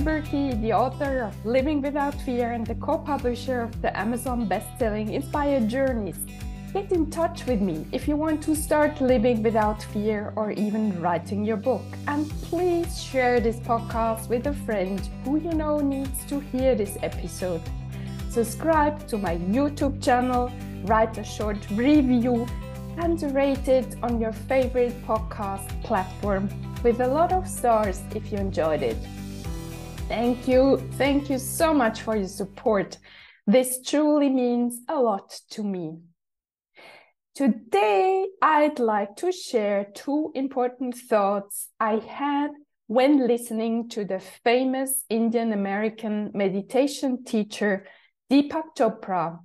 Vicky, the author of Living Without Fear and the co publisher of the Amazon best-selling Inspired Journeys. Get in touch with me if you want to start living without fear or even writing your book. And please share this podcast with a friend who you know needs to hear this episode. Subscribe to my YouTube channel, write a short review, and rate it on your favorite podcast platform with a lot of stars if you enjoyed it. Thank you. Thank you so much for your support. This truly means a lot to me. Today, I'd like to share two important thoughts I had when listening to the famous Indian American meditation teacher Deepak Chopra,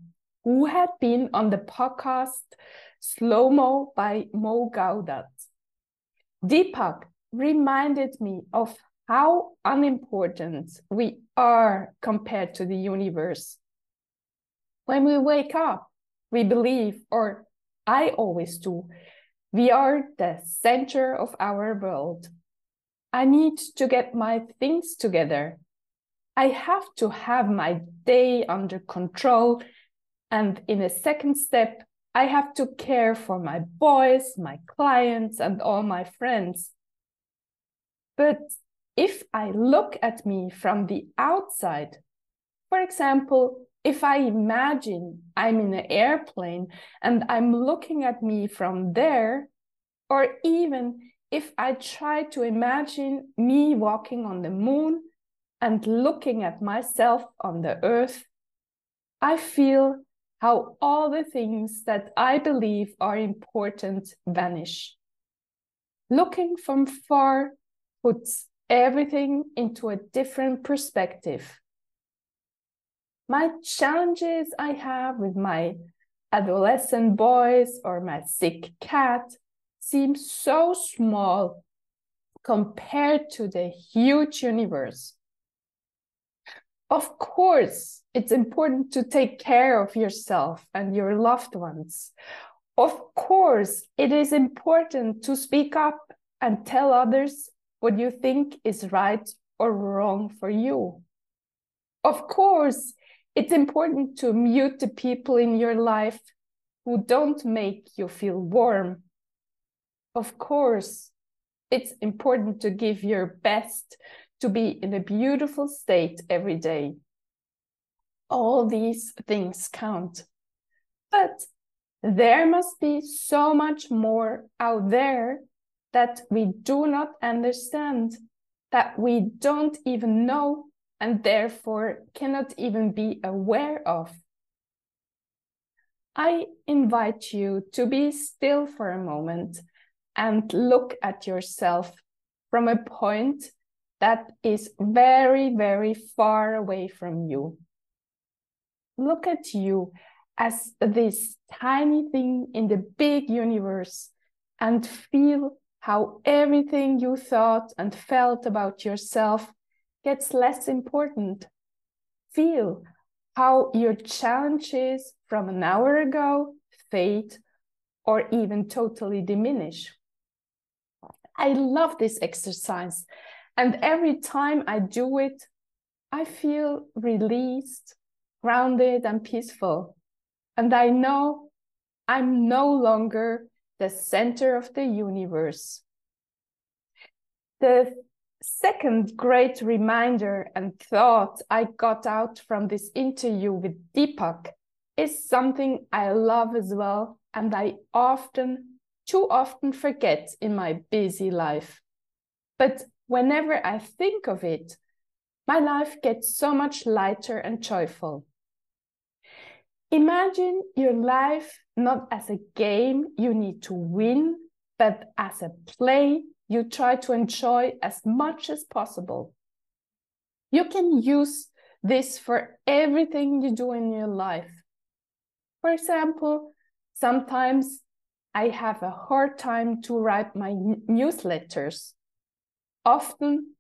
who had been on the podcast Slo Mo by Mo Gawdat. Deepak reminded me of how unimportant we are compared to the universe. When we wake up, we believe, or I always do. We are the center of our world. I need to get my things together. I have to have my day under control. And in a second step, I have to care for my boys, my clients, and all my friends. But if I look at me from the outside, for example, if I imagine I'm in an airplane and I'm looking at me from there, or even if I try to imagine me walking on the moon and looking at myself on the earth, I feel how all the things that I believe are important vanish. Looking from far puts everything into a different perspective my challenges I have with my adolescent boys or my sick cat seem so small compared to the huge universe. Of course, it's important to take care of yourself and your loved ones. Of course, it is important to speak up and tell others what you think is right or wrong for you. Of course, it's important to mute the people in your life who don't make you feel warm. Of course, it's important to give your best to be in a beautiful state every day. All these things count. But there must be so much more out there that we do not understand, that we don't even know and therefore cannot even be aware of. I invite you to be still for a moment and look at yourself from a point that is very, very far away from you. Look at you as this tiny thing in the big universe and feel how everything you thought and felt about yourself gets less important. Feel how your challenges from an hour ago fade or even totally diminish. I love this exercise. And every time I do it, I feel released, grounded, and peaceful. And I know I'm no longer the center of the universe. The second great reminder and thought I got out from this interview with Deepak is something I love as well, and I often, too often forget in my busy life. But whenever I think of it, my life gets so much lighter and joyful. Imagine your life not as a game you need to win, but as a play you try to enjoy as much as possible. You can use this for everything you do in your life. For example, sometimes I have a hard time to write my newsletters. Often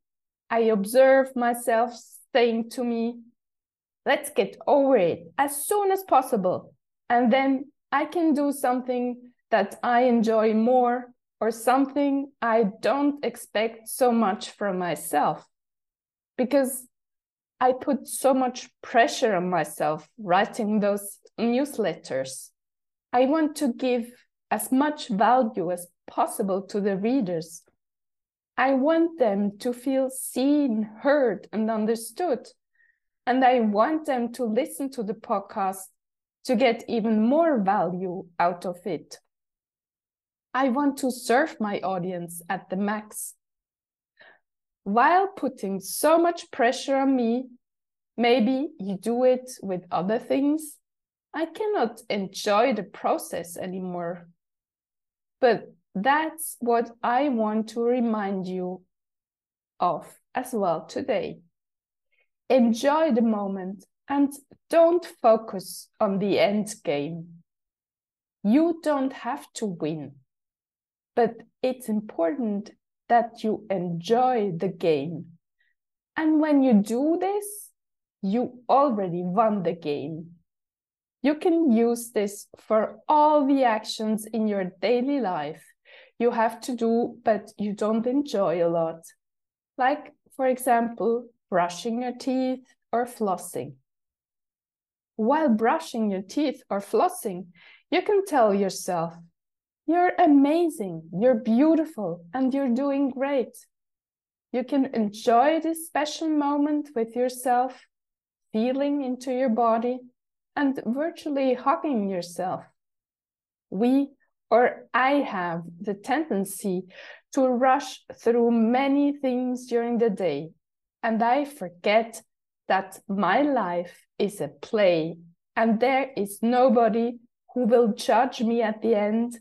I observe myself saying to me, let's get over it as soon as possible. And then I can do something that I enjoy more or something I don't expect so much from myself. Because I put so much pressure on myself writing those newsletters. I want to give as much value as possible to the readers. I want them to feel seen, heard, and understood. And I want them to listen to the podcast to get even more value out of it. I want to serve my audience at the max. While putting so much pressure on me, maybe you do it with other things. I cannot enjoy the process anymore. But that's what I want to remind you of as well today. Enjoy the moment and don't focus on the end game. You don't have to win, but it's important that you enjoy the game. And when you do this, you already won the game. You can use this for all the actions in your daily life you have to do, but you don't enjoy a lot. Like, for example, brushing your teeth or flossing. While brushing your teeth or flossing, you can tell yourself, you're amazing, you're beautiful, and you're doing great. You can enjoy this special moment with yourself, feeling into your body, and virtually hugging yourself. We or I have the tendency to rush through many things during the day, and I forget that my life is a play, and there is nobody who will judge me at the end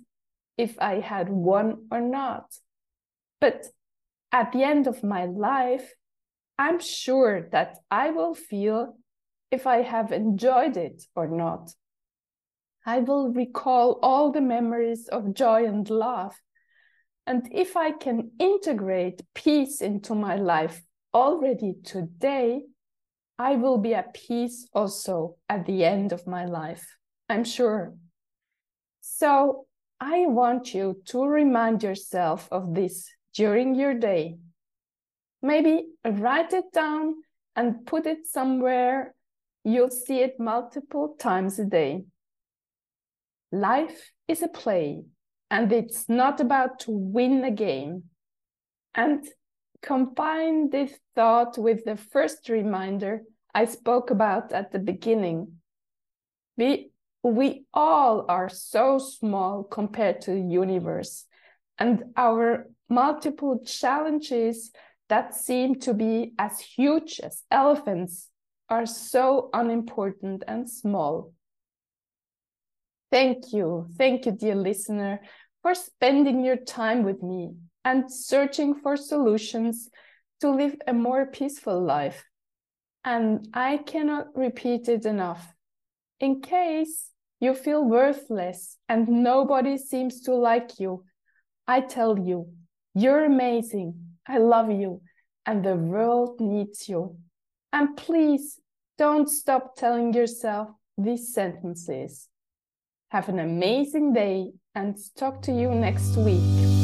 if I had won or not. But at the end of my life, I'm sure that I will feel if I have enjoyed it or not. I will recall all the memories of joy and love. And if I can integrate peace into my life already today, I will be at peace also at the end of my life, I'm sure. So I want you to remind yourself of this during your day. Maybe write it down and put it somewhere. You'll see it multiple times a day. Life is a play, and it's not about to win a game. And combine this thought with the first reminder I spoke about at the beginning. We, we all are so small compared to the universe, and our multiple challenges that seem to be as huge as elephants are so unimportant and small. Thank you. Thank you, dear listener, for spending your time with me and searching for solutions to live a more peaceful life. And I cannot repeat it enough. In case you feel worthless and nobody seems to like you, I tell you, you're amazing. I love you. And the world needs you. And please don't stop telling yourself these sentences. Have an amazing day and talk to you next week.